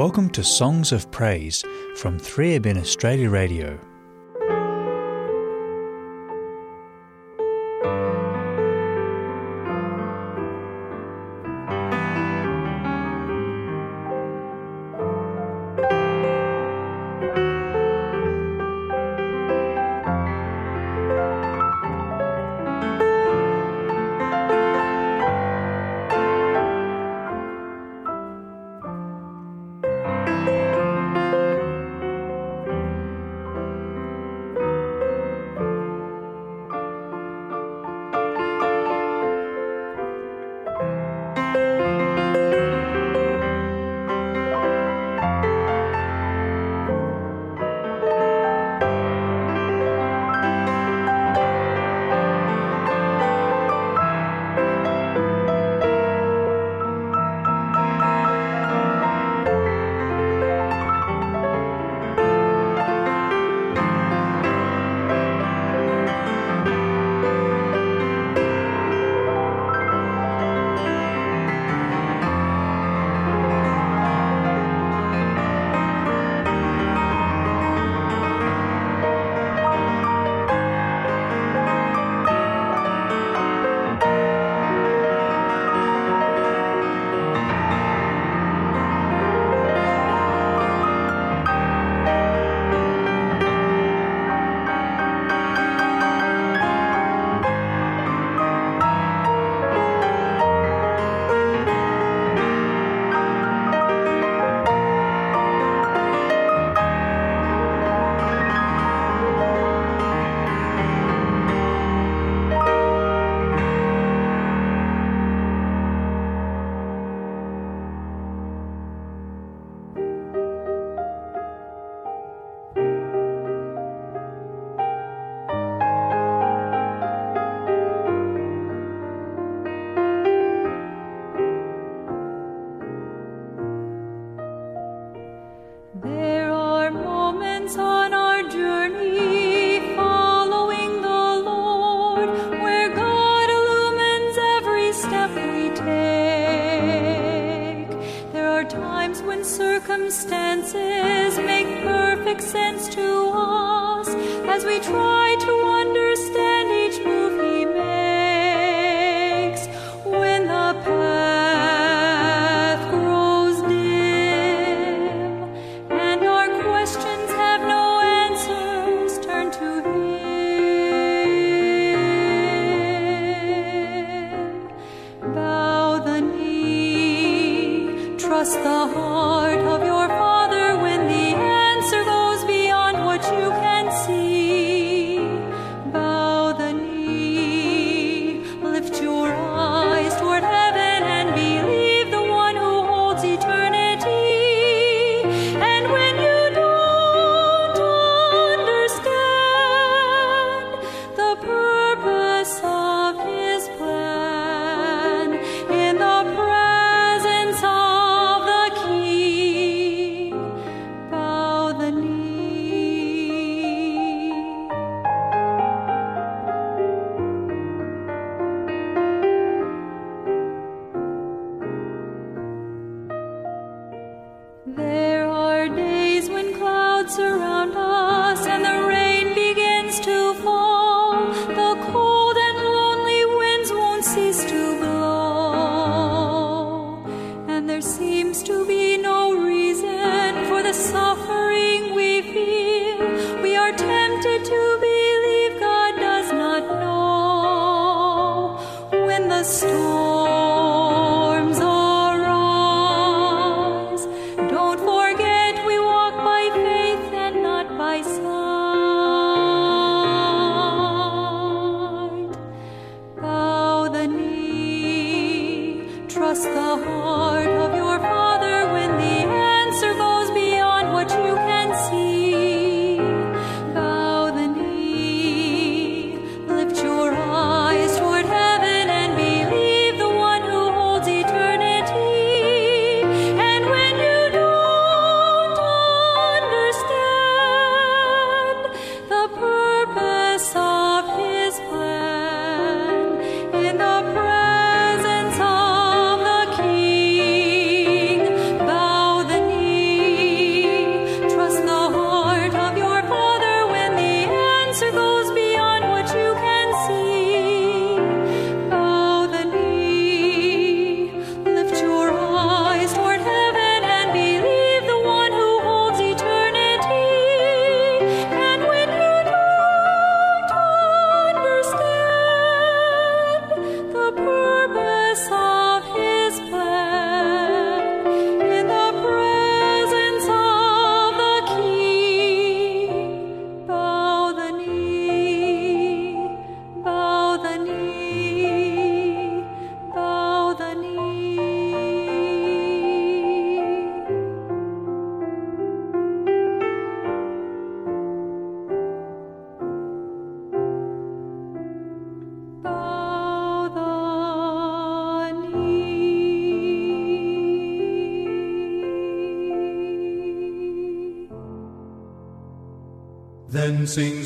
Welcome to Songs of Praise from 3 Australia Radio.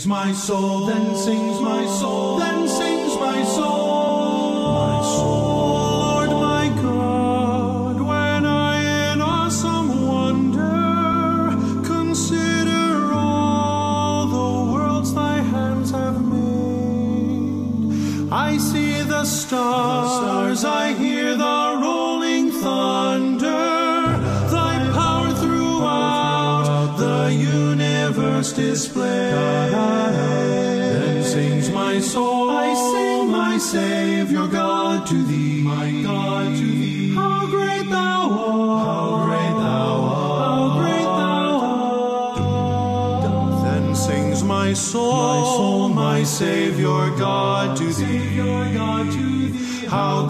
sings my soul, then sings my soul, Then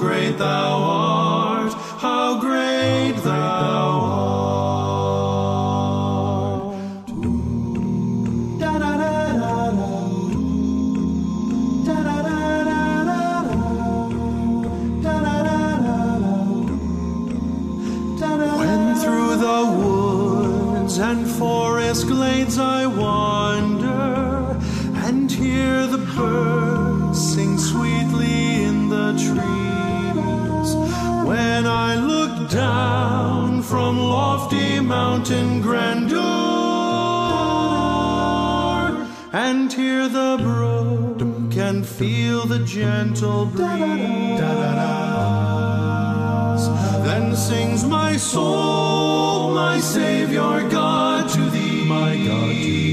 great thou art. feel the gentle breeze. Then sings my soul, my Savior God, to thee. My God, to thee.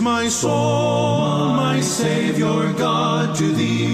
my soul, my Savior God, to thee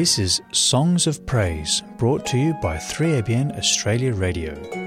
This is Songs of Praise, brought to you by 3ABN Australia Radio.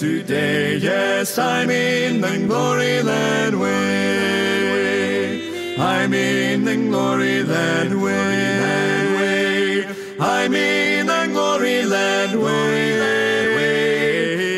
Today. Yes, I'm in the glory land way. I'm in the glory land way. I'm in the glory land way.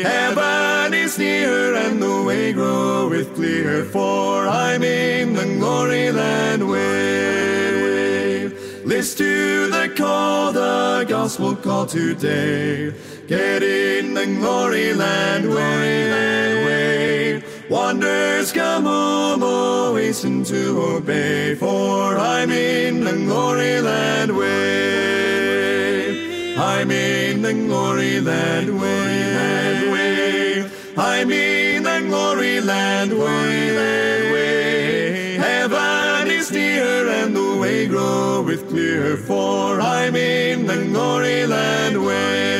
Heaven is near and the way groweth clear, for I'm in the glory land way. List to the call, the gospel call today. Get in the glory land way. Wonders come home, oh, hasten to obey, for I'm in the glory land way. I'm in the glory land way, way. I'm in the glory land way. Heaven is near and the way groweth clear, for I'm in the glory land way.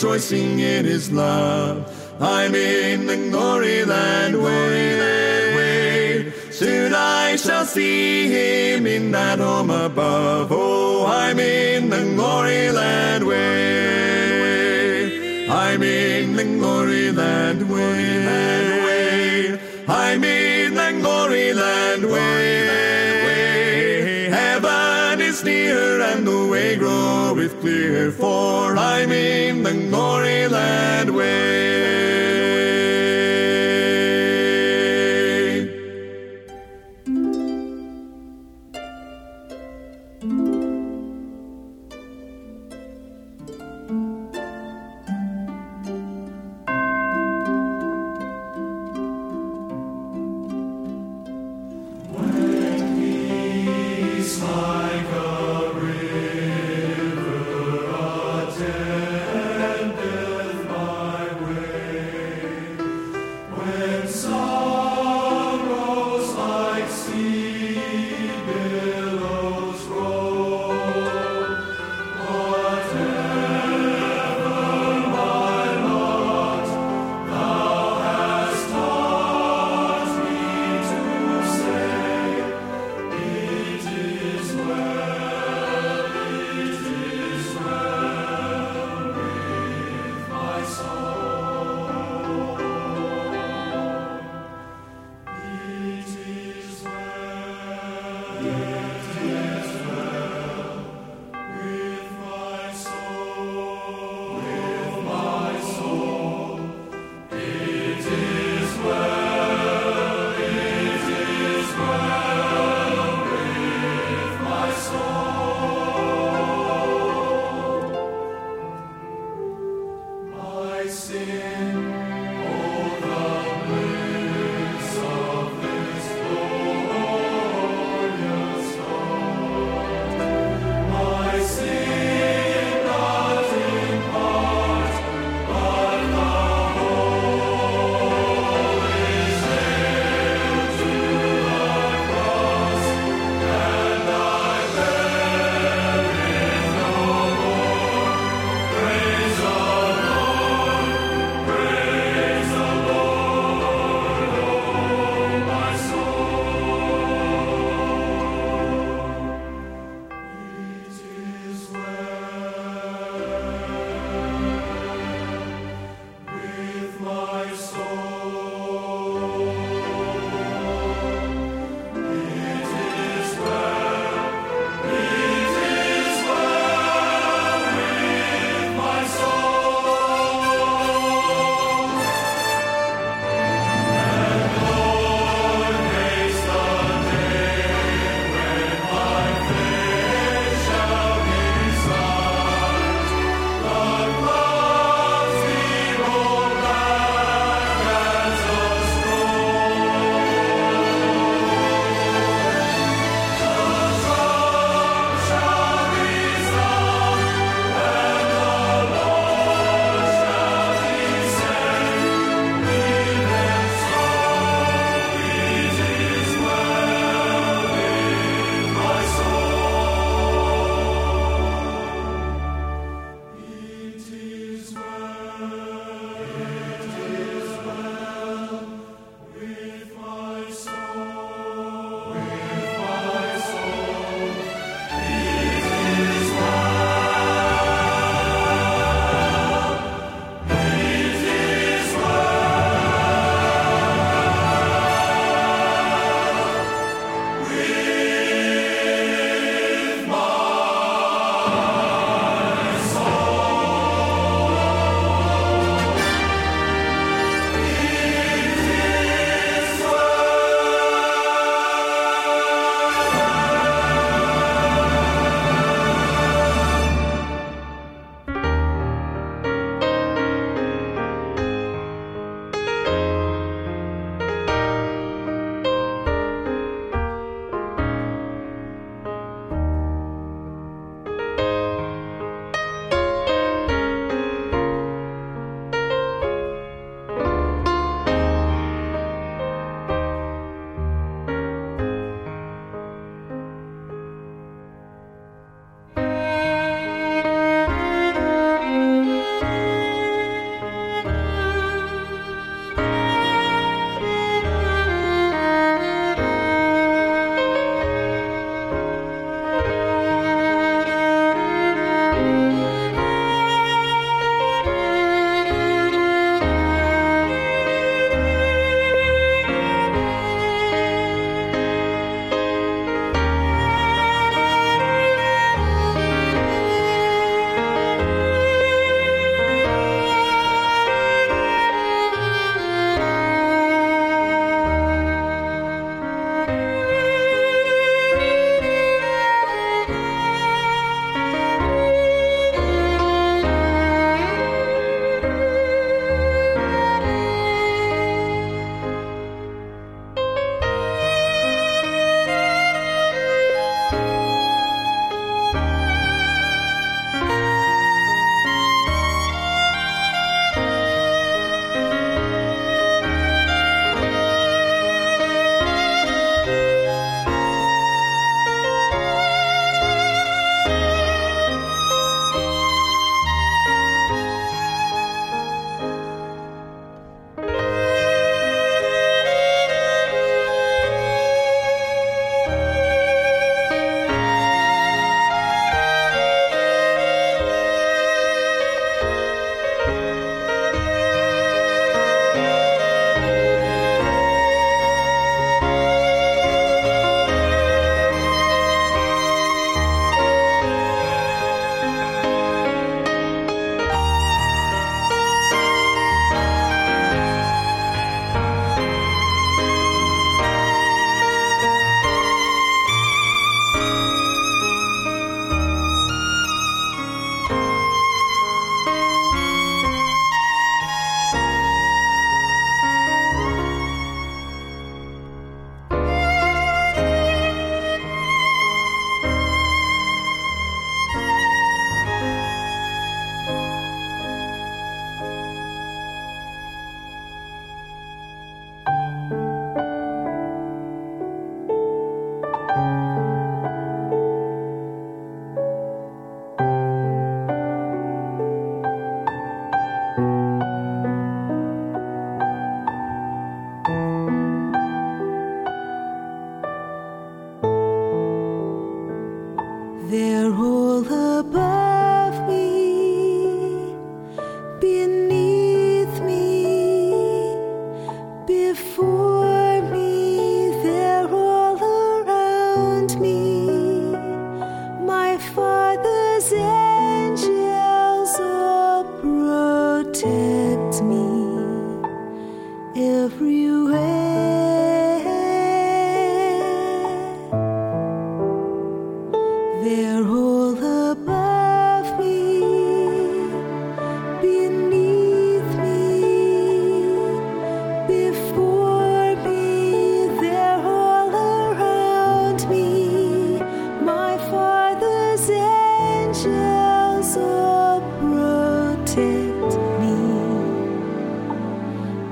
Rejoicing in His love. I'm in the glory land way. Soon I shall see Him in that home above. Oh, I'm in the glory land way. I'm in the glory land way. I'm in the glory land way, groweth clear, for I'm in the glory land way.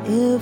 You're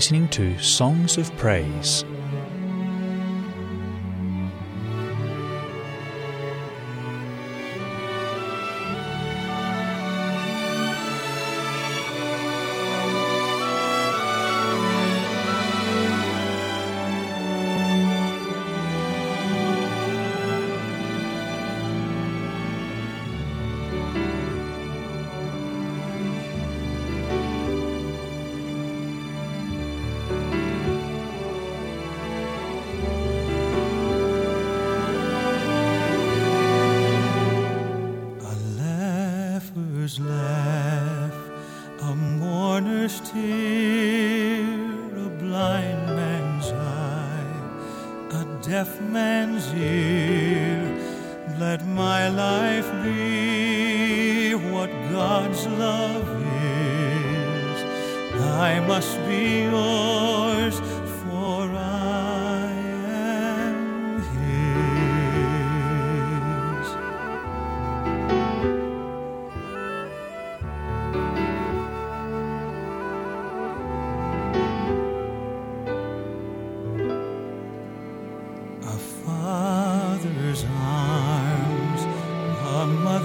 listening to Songs of Praise.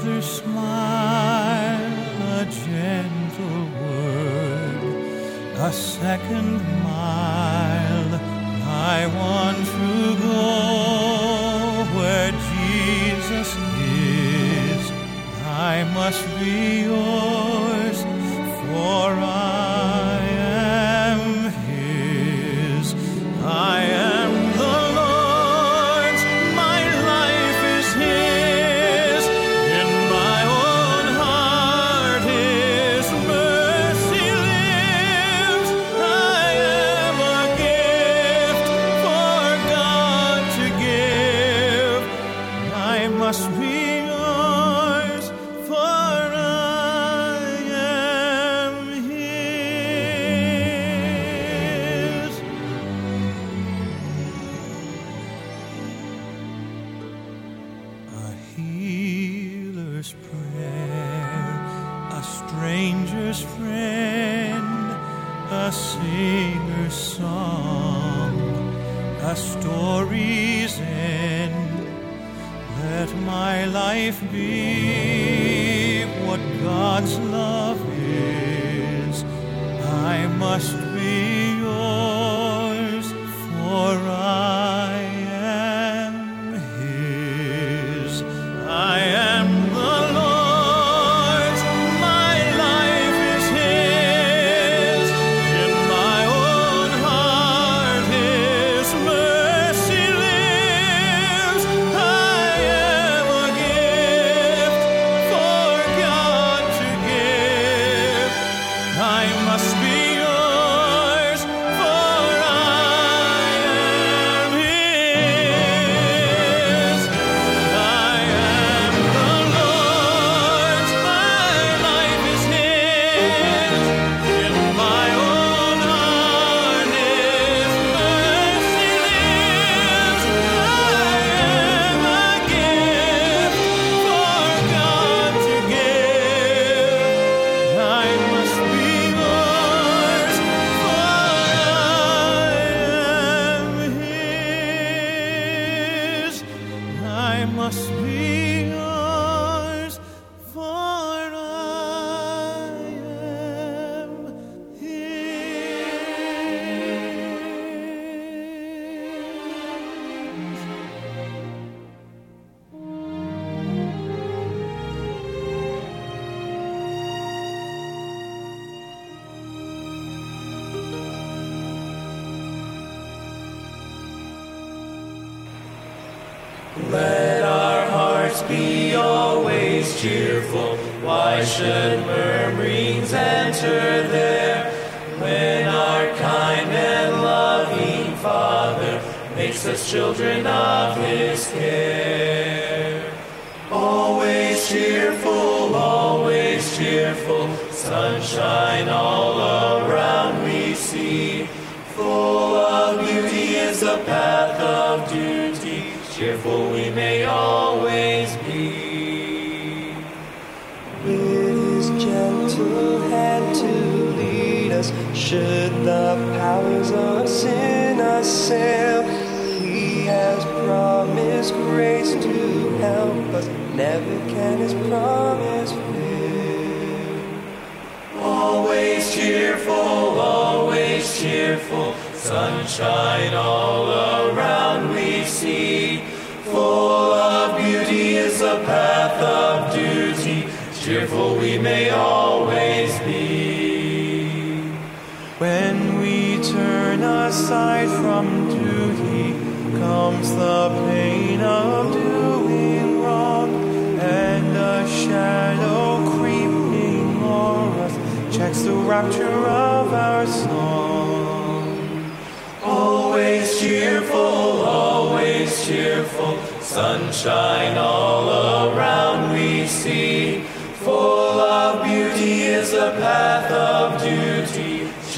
mother smile, a gentle word, a second mile, I want to go where Jesus is. I must be yours.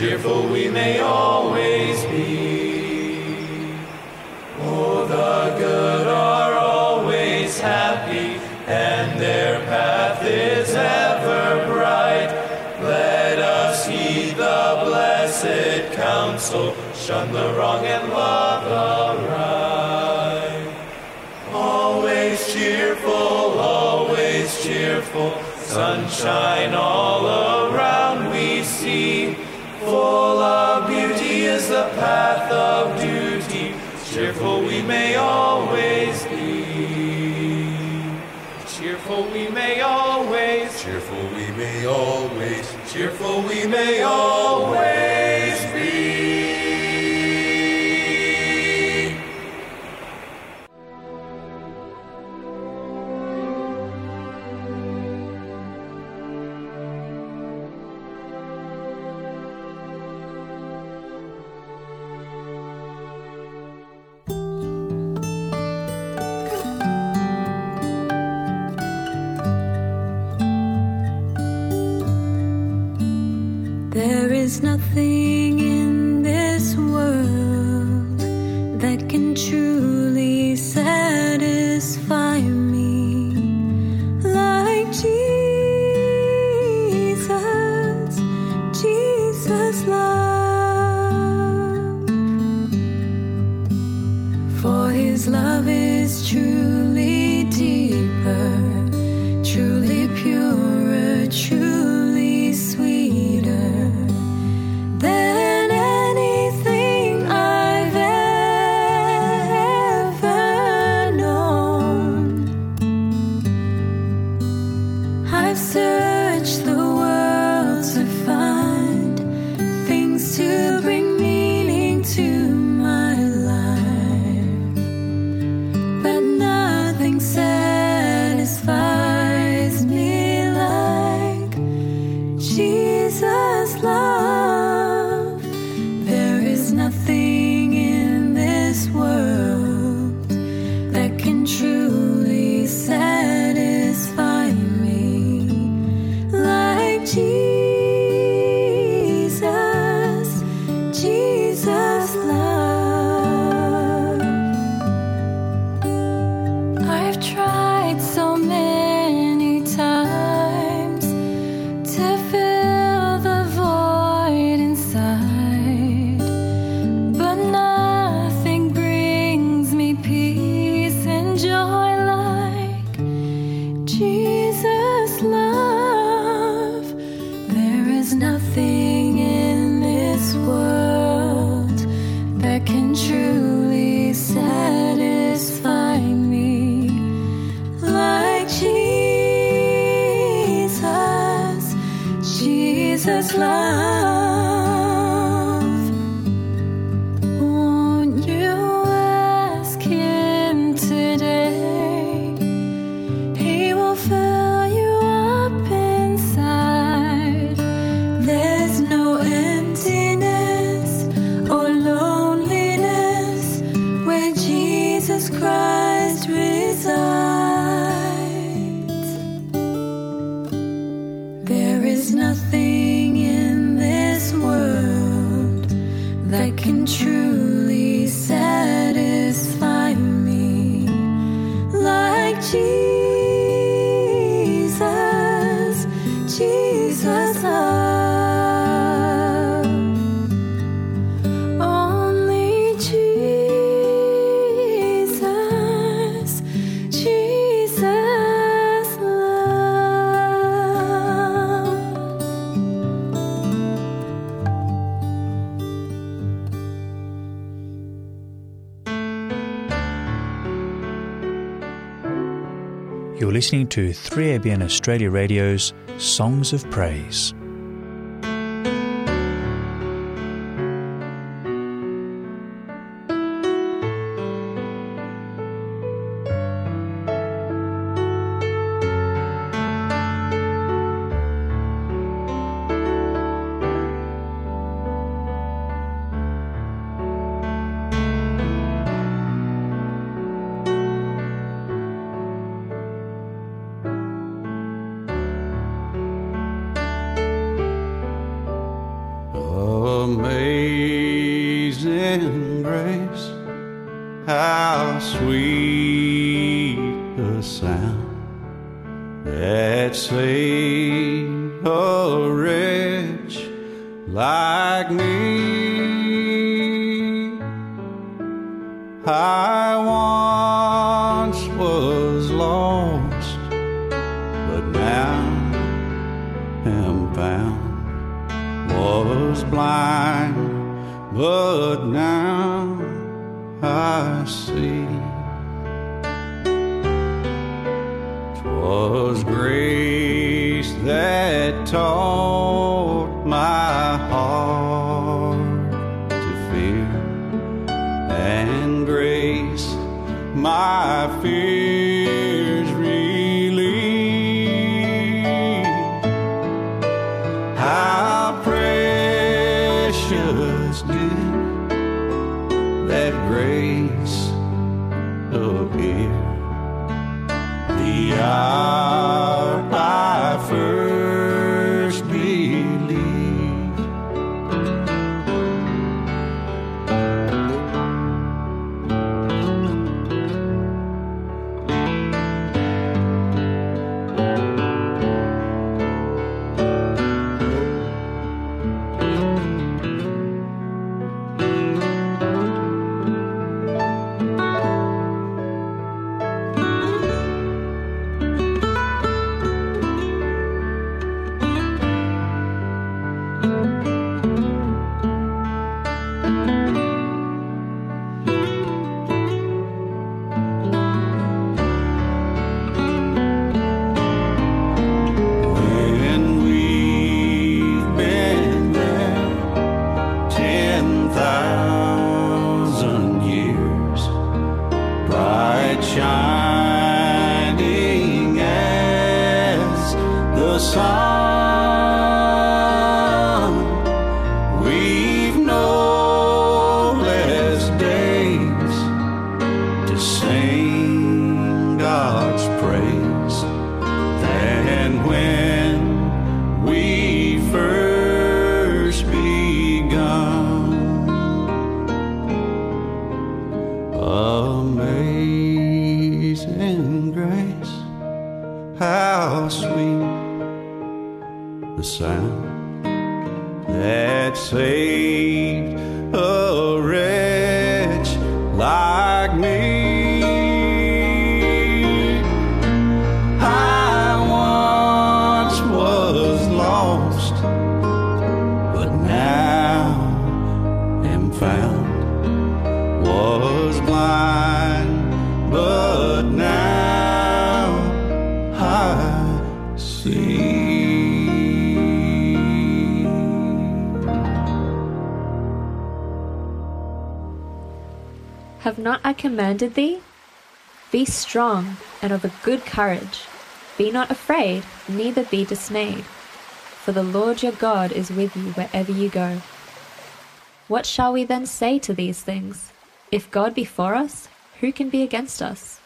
cheerful we may always be. Oh, the good are always happy, and their path is ever bright. Let us heed the blessed counsel, shun the wrong and love the right. Always cheerful, always cheerful, sunshine all around full of beauty is the path of duty. Cheerful we may always be. Cheerful we may always. Cheerful we may always. Cheerful we may always. listening to 3ABN Australia Radio's Songs of Praise. commanded thee? Be strong and of a good courage. Be not afraid, neither be dismayed. For the Lord your God is with you wherever you go. What shall we then say to these things? If God be for us, who can be against us?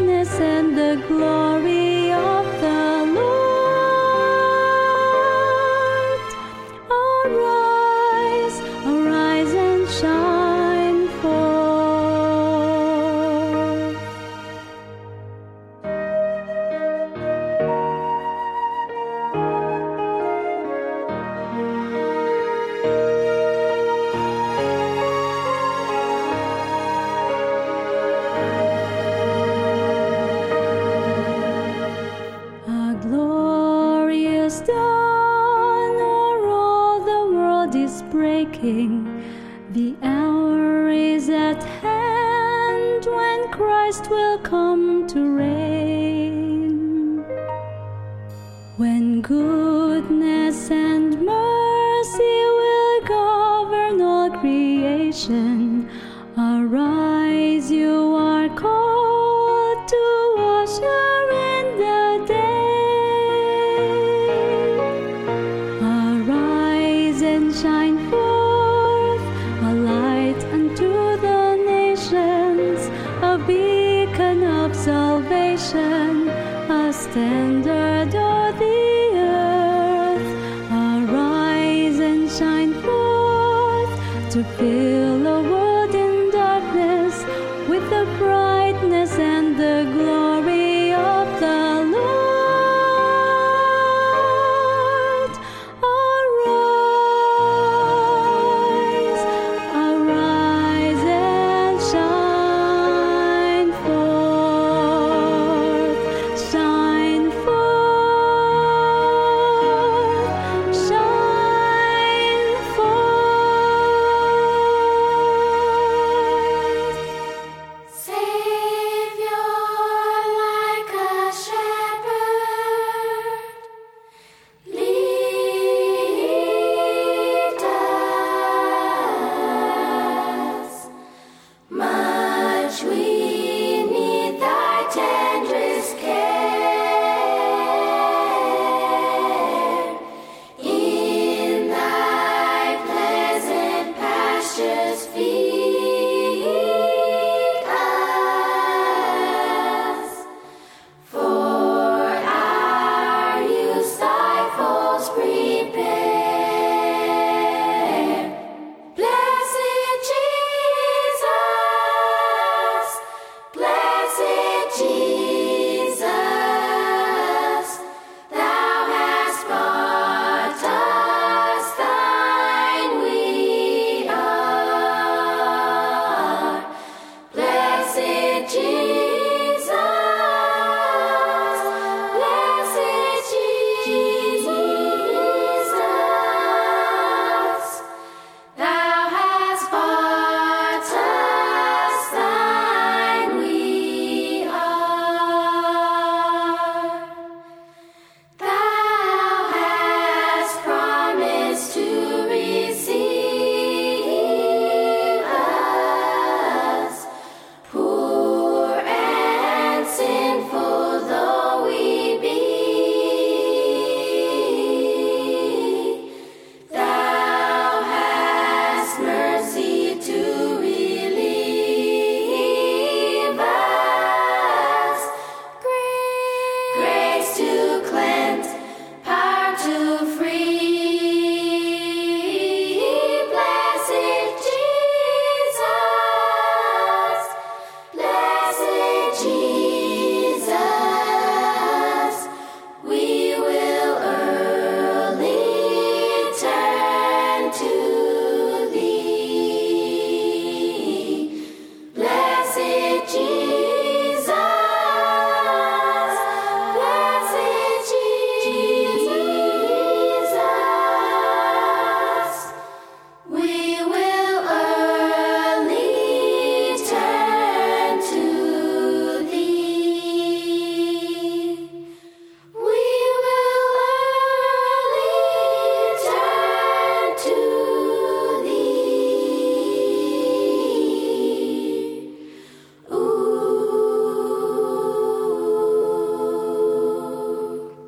And the glory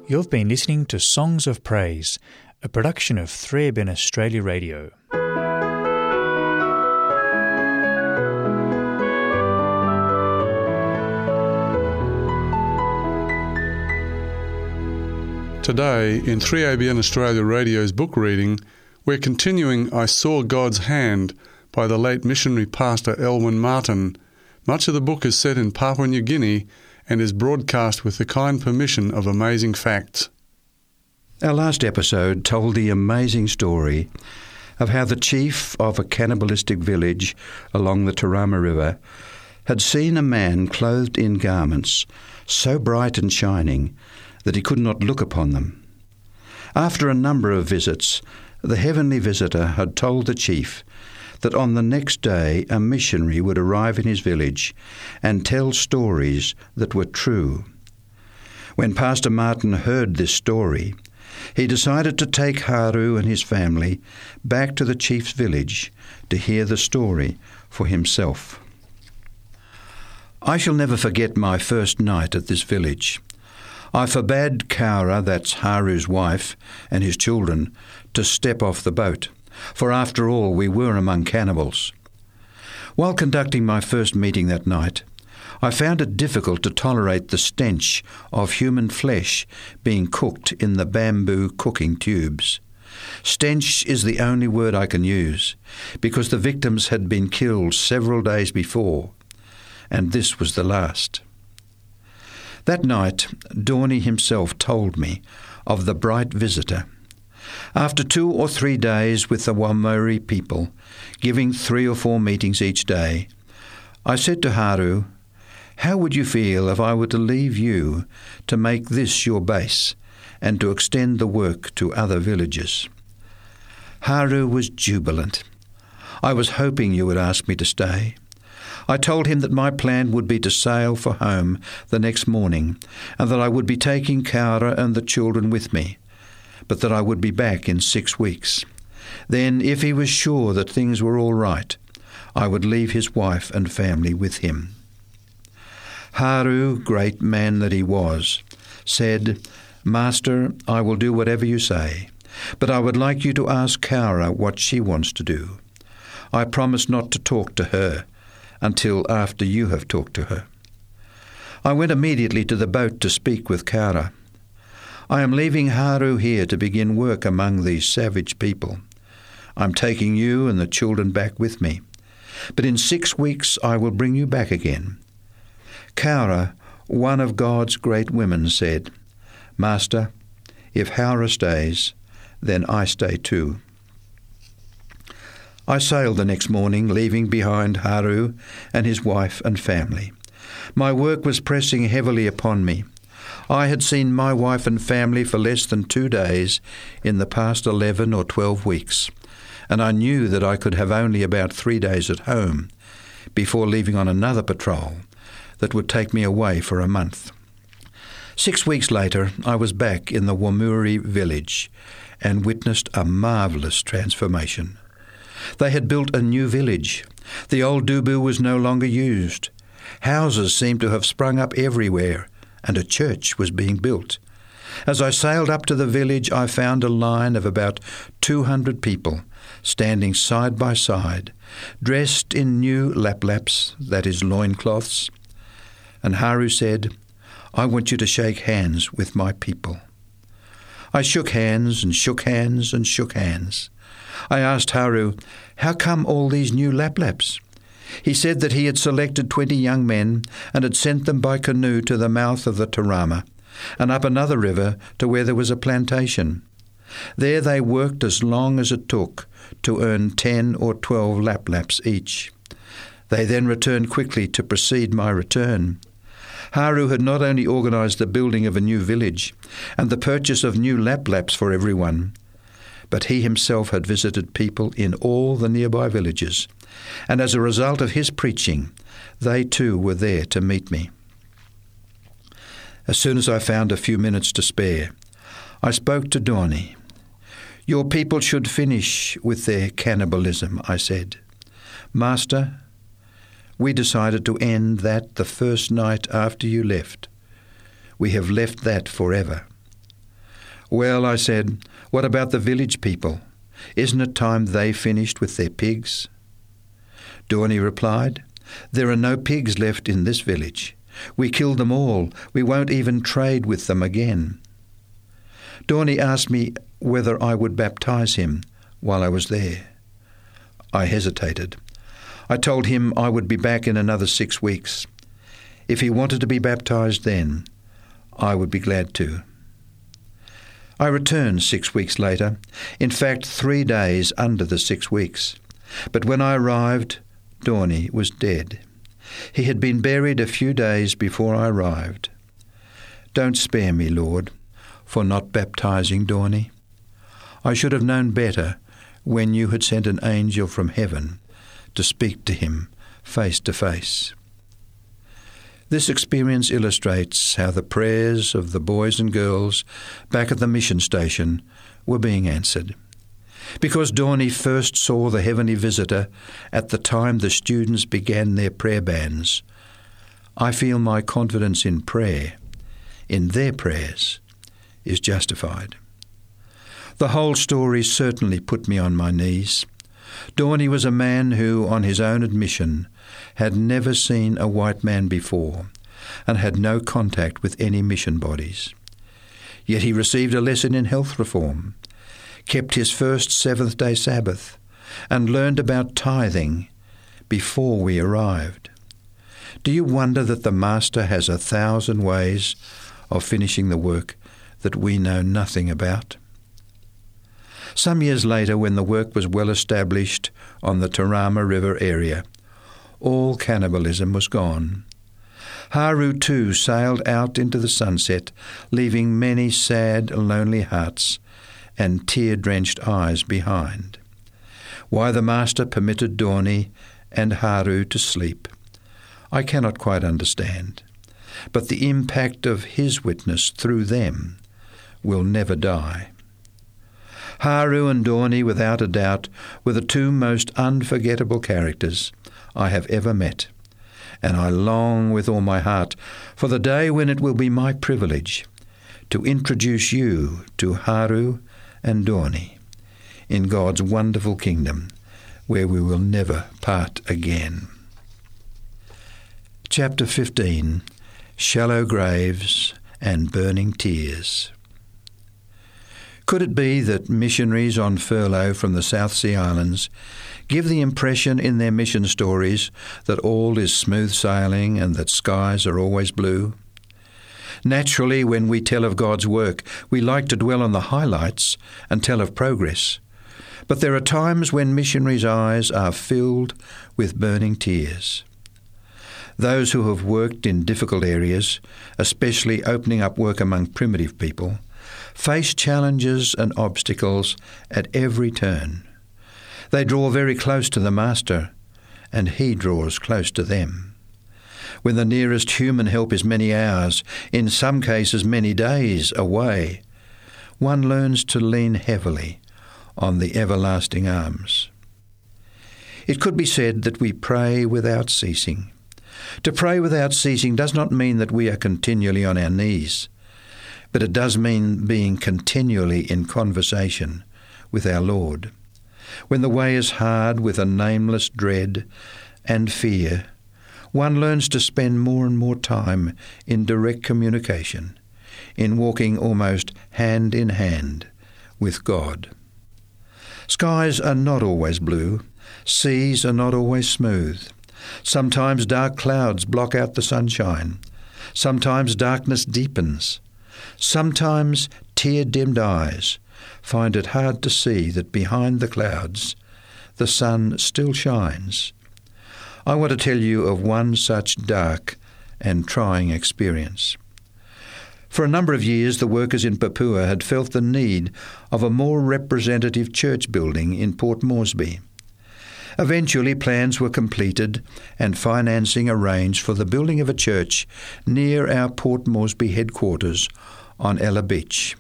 You've been listening to Songs of Praise, a production of 3ABN Australia Radio. Today, in 3ABN Australia Radio's book reading, we're continuing I Saw God's Hand by the late missionary pastor Elwin Martin. Much of the book is set in Papua New Guinea and is broadcast with the kind permission of Amazing Facts. Our last episode told the amazing story of how the chief of a cannibalistic village along the Tarama River had seen a man clothed in garments so bright and shining that he could not look upon them. After a number of visits, the heavenly visitor had told the chief that on the next day a missionary would arrive in his village and tell stories that were true. When Pastor Martin heard this story, he decided to take Haru and his family back to the chief's village to hear the story for himself. I shall never forget my first night at this village. I forbade Kaura, that's Haru's wife, and his children, to step off the boat, for after all we were among cannibals. While conducting my first meeting that night, I found it difficult to tolerate the stench of human flesh being cooked in the bamboo cooking tubes. Stench is the only word I can use, because the victims had been killed several days before, and this was the last. That night, Dorney himself told me of the bright visitor. After two or three days with the Wamori people, giving three or four meetings each day, I said to Haru, How would you feel if I were to leave you to make this your base and to extend the work to other villages? Haru was jubilant. I was hoping you would ask me to stay. I told him that my plan would be to sail for home the next morning, and that I would be taking Kaura and the children with me, but that I would be back in six weeks. Then, if he was sure that things were all right, I would leave his wife and family with him. Haru, great man that he was, said, Master, I will do whatever you say, but I would like you to ask Kaura what she wants to do. I promise not to talk to her until after you have talked to her. I went immediately to the boat to speak with Kaura. I am leaving Haru here to begin work among these savage people. I'm taking you and the children back with me. But in six weeks I will bring you back again. Kaura, one of God's great women, said, Master, if Haru stays, then I stay too. I sailed the next morning, leaving behind Haru and his wife and family. My work was pressing heavily upon me. I had seen my wife and family for less than two days in the past eleven or twelve weeks, and I knew that I could have only about three days at home before leaving on another patrol that would take me away for a month. Six weeks later, I was back in the Wamuri village and witnessed a marvellous transformation. They had built a new village. The old dubu was no longer used. Houses seemed to have sprung up everywhere, and a church was being built. As I sailed up to the village, I found a line of about 200 people standing side by side, dressed in new laplaps, that is, loincloths. And Haru said, I want you to shake hands with my people. I shook hands and shook hands and shook hands. I asked Haru, How come all these new laplaps? He said that he had selected twenty young men and had sent them by canoe to the mouth of the Tarama and up another river to where there was a plantation. There they worked as long as it took to earn ten or twelve laplaps each. They then returned quickly to precede my return. Haru had not only organized the building of a new village and the purchase of new laplaps for everyone, but he himself had visited people in all the nearby villages, and as a result of his preaching, they too were there to meet me. As soon as I found a few minutes to spare, I spoke to Dorney. Your people should finish with their cannibalism, I said. Master, we decided to end that the first night after you left. We have left that forever. Well, I said, what about the village people? Isn't it time they finished with their pigs? Dorney replied, There are no pigs left in this village. We killed them all. We won't even trade with them again. Dorney asked me whether I would baptize him while I was there. I hesitated. I told him I would be back in another six weeks. If he wanted to be baptized then, I would be glad to. I returned six weeks later, in fact, three days under the six weeks. But when I arrived, Dorney was dead. He had been buried a few days before I arrived. Don't spare me, Lord, for not baptizing Dorney. I should have known better when you had sent an angel from heaven to speak to him face to face. This experience illustrates how the prayers of the boys and girls back at the mission station were being answered. Because Dorney first saw the heavenly visitor at the time the students began their prayer bands, I feel my confidence in prayer, in their prayers, is justified. The whole story certainly put me on my knees. Dorney was a man who, on his own admission, had never seen a white man before and had no contact with any mission bodies. Yet he received a lesson in health reform, kept his first seventh day Sabbath, and learned about tithing before we arrived. Do you wonder that the Master has a thousand ways of finishing the work that we know nothing about? Some years later, when the work was well established on the Tarama River area, all cannibalism was gone. Haru too sailed out into the sunset, leaving many sad, lonely hearts and tear drenched eyes behind. Why the Master permitted Dorney and Haru to sleep, I cannot quite understand, but the impact of his witness through them will never die. Haru and Dorney, without a doubt, were the two most unforgettable characters I have ever met, and I long with all my heart for the day when it will be my privilege to introduce you to Haru and Dorney in God's wonderful kingdom where we will never part again. Chapter 15 Shallow Graves and Burning Tears. Could it be that missionaries on furlough from the South Sea Islands give the impression in their mission stories that all is smooth sailing and that skies are always blue? Naturally, when we tell of God's work, we like to dwell on the highlights and tell of progress. But there are times when missionaries' eyes are filled with burning tears. Those who have worked in difficult areas, especially opening up work among primitive people, face challenges and obstacles at every turn. They draw very close to the Master, and he draws close to them. When the nearest human help is many hours, in some cases many days, away, one learns to lean heavily on the everlasting arms. It could be said that we pray without ceasing. To pray without ceasing does not mean that we are continually on our knees but it does mean being continually in conversation with our Lord. When the way is hard with a nameless dread and fear, one learns to spend more and more time in direct communication, in walking almost hand in hand with God. Skies are not always blue, seas are not always smooth. Sometimes dark clouds block out the sunshine. Sometimes darkness deepens. Sometimes tear dimmed eyes find it hard to see that behind the clouds the sun still shines. I want to tell you of one such dark and trying experience. For a number of years, the workers in Papua had felt the need of a more representative church building in Port Moresby. Eventually, plans were completed and financing arranged for the building of a church near our Port Moresby headquarters on Ella Beach.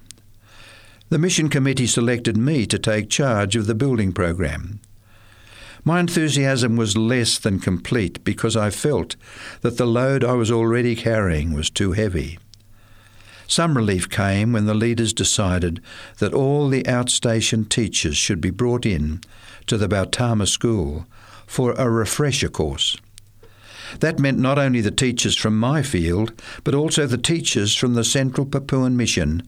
The mission committee selected me to take charge of the building program. My enthusiasm was less than complete because I felt that the load I was already carrying was too heavy. Some relief came when the leaders decided that all the outstation teachers should be brought in to the Bautama School for a refresher course. That meant not only the teachers from my field, but also the teachers from the Central Papuan Mission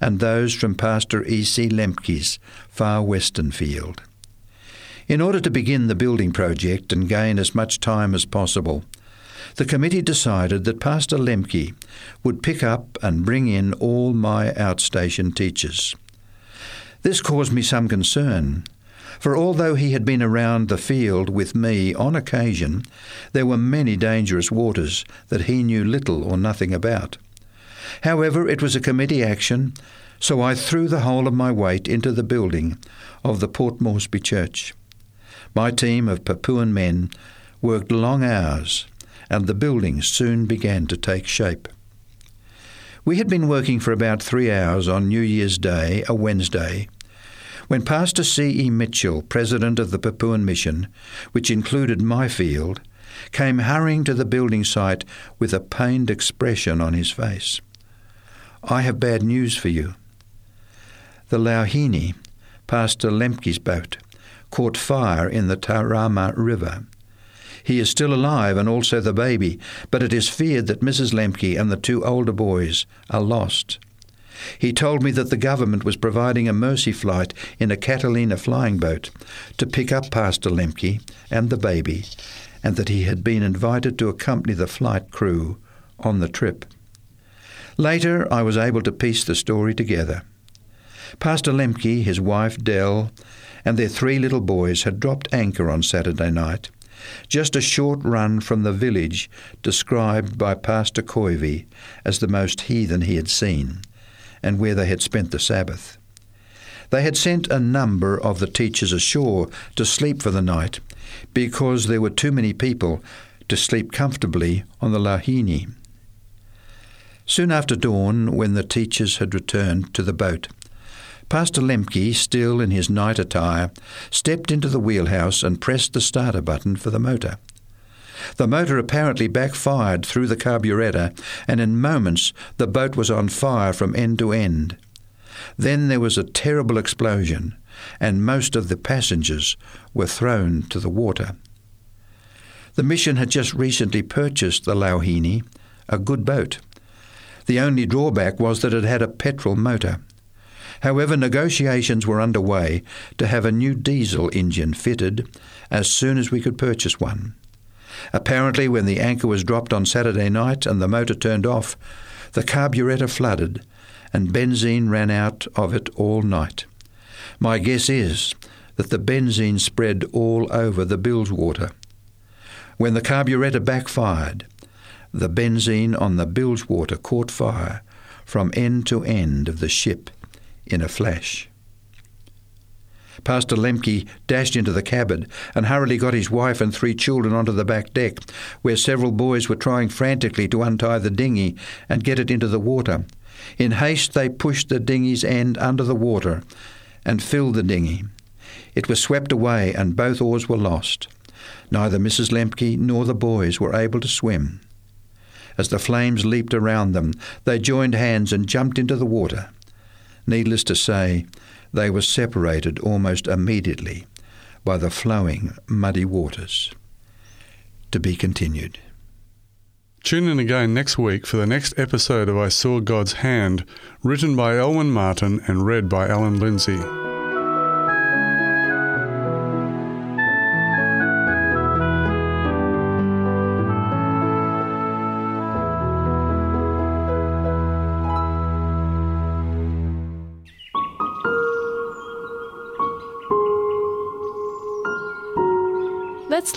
and those from Pastor E.C. Lemke's far western field. In order to begin the building project and gain as much time as possible, the committee decided that Pastor Lemke would pick up and bring in all my outstation teachers. This caused me some concern, for although he had been around the field with me on occasion, there were many dangerous waters that he knew little or nothing about. However, it was a committee action, so I threw the whole of my weight into the building of the Port Moresby Church. My team of Papuan men worked long hours and the building soon began to take shape. We had been working for about three hours on New Year's Day, a Wednesday, when Pastor C. E. Mitchell, president of the Papuan Mission, which included my field, came hurrying to the building site with a pained expression on his face. I have bad news for you. The Lauhini, Pastor Lemke's boat, caught fire in the Tarama River. He is still alive and also the baby, but it is feared that Mrs. Lemke and the two older boys are lost. He told me that the government was providing a mercy flight in a Catalina flying boat to pick up Pastor Lemke and the baby, and that he had been invited to accompany the flight crew on the trip. Later, I was able to piece the story together. Pastor Lemke, his wife Dell, and their three little boys had dropped anchor on Saturday night just a short run from the village described by Pastor Koivi as the most heathen he had seen, and where they had spent the Sabbath. They had sent a number of the teachers ashore to sleep for the night because there were too many people to sleep comfortably on the Lauhini. Soon after dawn, when the teachers had returned to the boat, Pastor Lemke, still in his night attire, stepped into the wheelhouse and pressed the starter button for the motor. The motor apparently backfired through the carburetor, and in moments the boat was on fire from end to end. Then there was a terrible explosion, and most of the passengers were thrown to the water. The mission had just recently purchased the Lauhini, a good boat. The only drawback was that it had a petrol motor. However, negotiations were underway to have a new diesel engine fitted as soon as we could purchase one. Apparently, when the anchor was dropped on Saturday night and the motor turned off, the carburetor flooded and benzene ran out of it all night. My guess is that the benzene spread all over the bilge water. When the carburetor backfired, the benzene on the bilge water caught fire from end to end of the ship in a flash. Pastor Lemke dashed into the cabin and hurriedly got his wife and three children onto the back deck, where several boys were trying frantically to untie the dinghy and get it into the water. In haste, they pushed the dinghy's end under the water and filled the dinghy. It was swept away, and both oars were lost. Neither Mrs. Lemke nor the boys were able to swim. As the flames leaped around them, they joined hands and jumped into the water. Needless to say, they were separated almost immediately by the flowing, muddy waters. To be continued. Tune in again next week for the next episode of I Saw God's Hand, written by Elwin Martin and read by Alan Lindsay.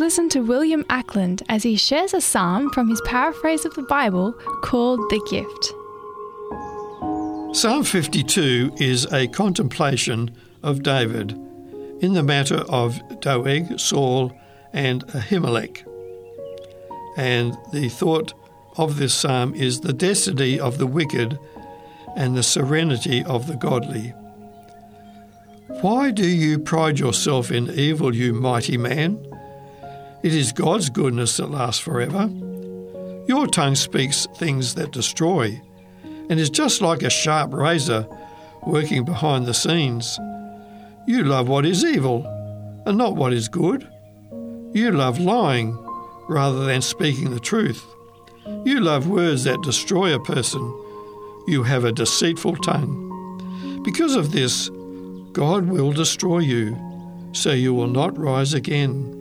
Listen to William Ackland as he shares a psalm from his paraphrase of the Bible called The Gift. Psalm 52 is a contemplation of David in the matter of Doeg, Saul, and Ahimelech. And the thought of this psalm is the destiny of the wicked and the serenity of the godly. Why do you pride yourself in evil, you mighty man? It is God's goodness that lasts forever. Your tongue speaks things that destroy, and is just like a sharp razor working behind the scenes. You love what is evil and not what is good. You love lying rather than speaking the truth. You love words that destroy a person. You have a deceitful tongue. Because of this, God will destroy you, so you will not rise again.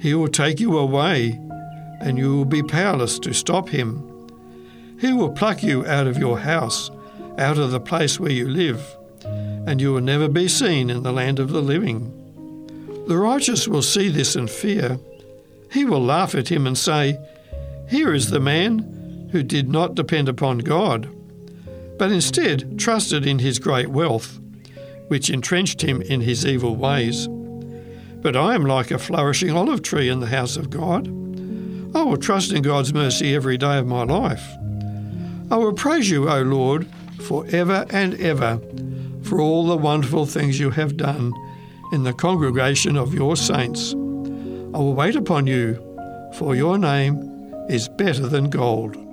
He will take you away, and you will be powerless to stop him. He will pluck you out of your house, out of the place where you live, and you will never be seen in the land of the living. The righteous will see this and fear. He will laugh at him and say, Here is the man who did not depend upon God, but instead trusted in his great wealth, which entrenched him in his evil ways. But I am like a flourishing olive tree in the house of God. I will trust in God's mercy every day of my life. I will praise you, O Lord, for ever and ever, for all the wonderful things you have done in the congregation of your saints. I will wait upon you, for your name is better than gold.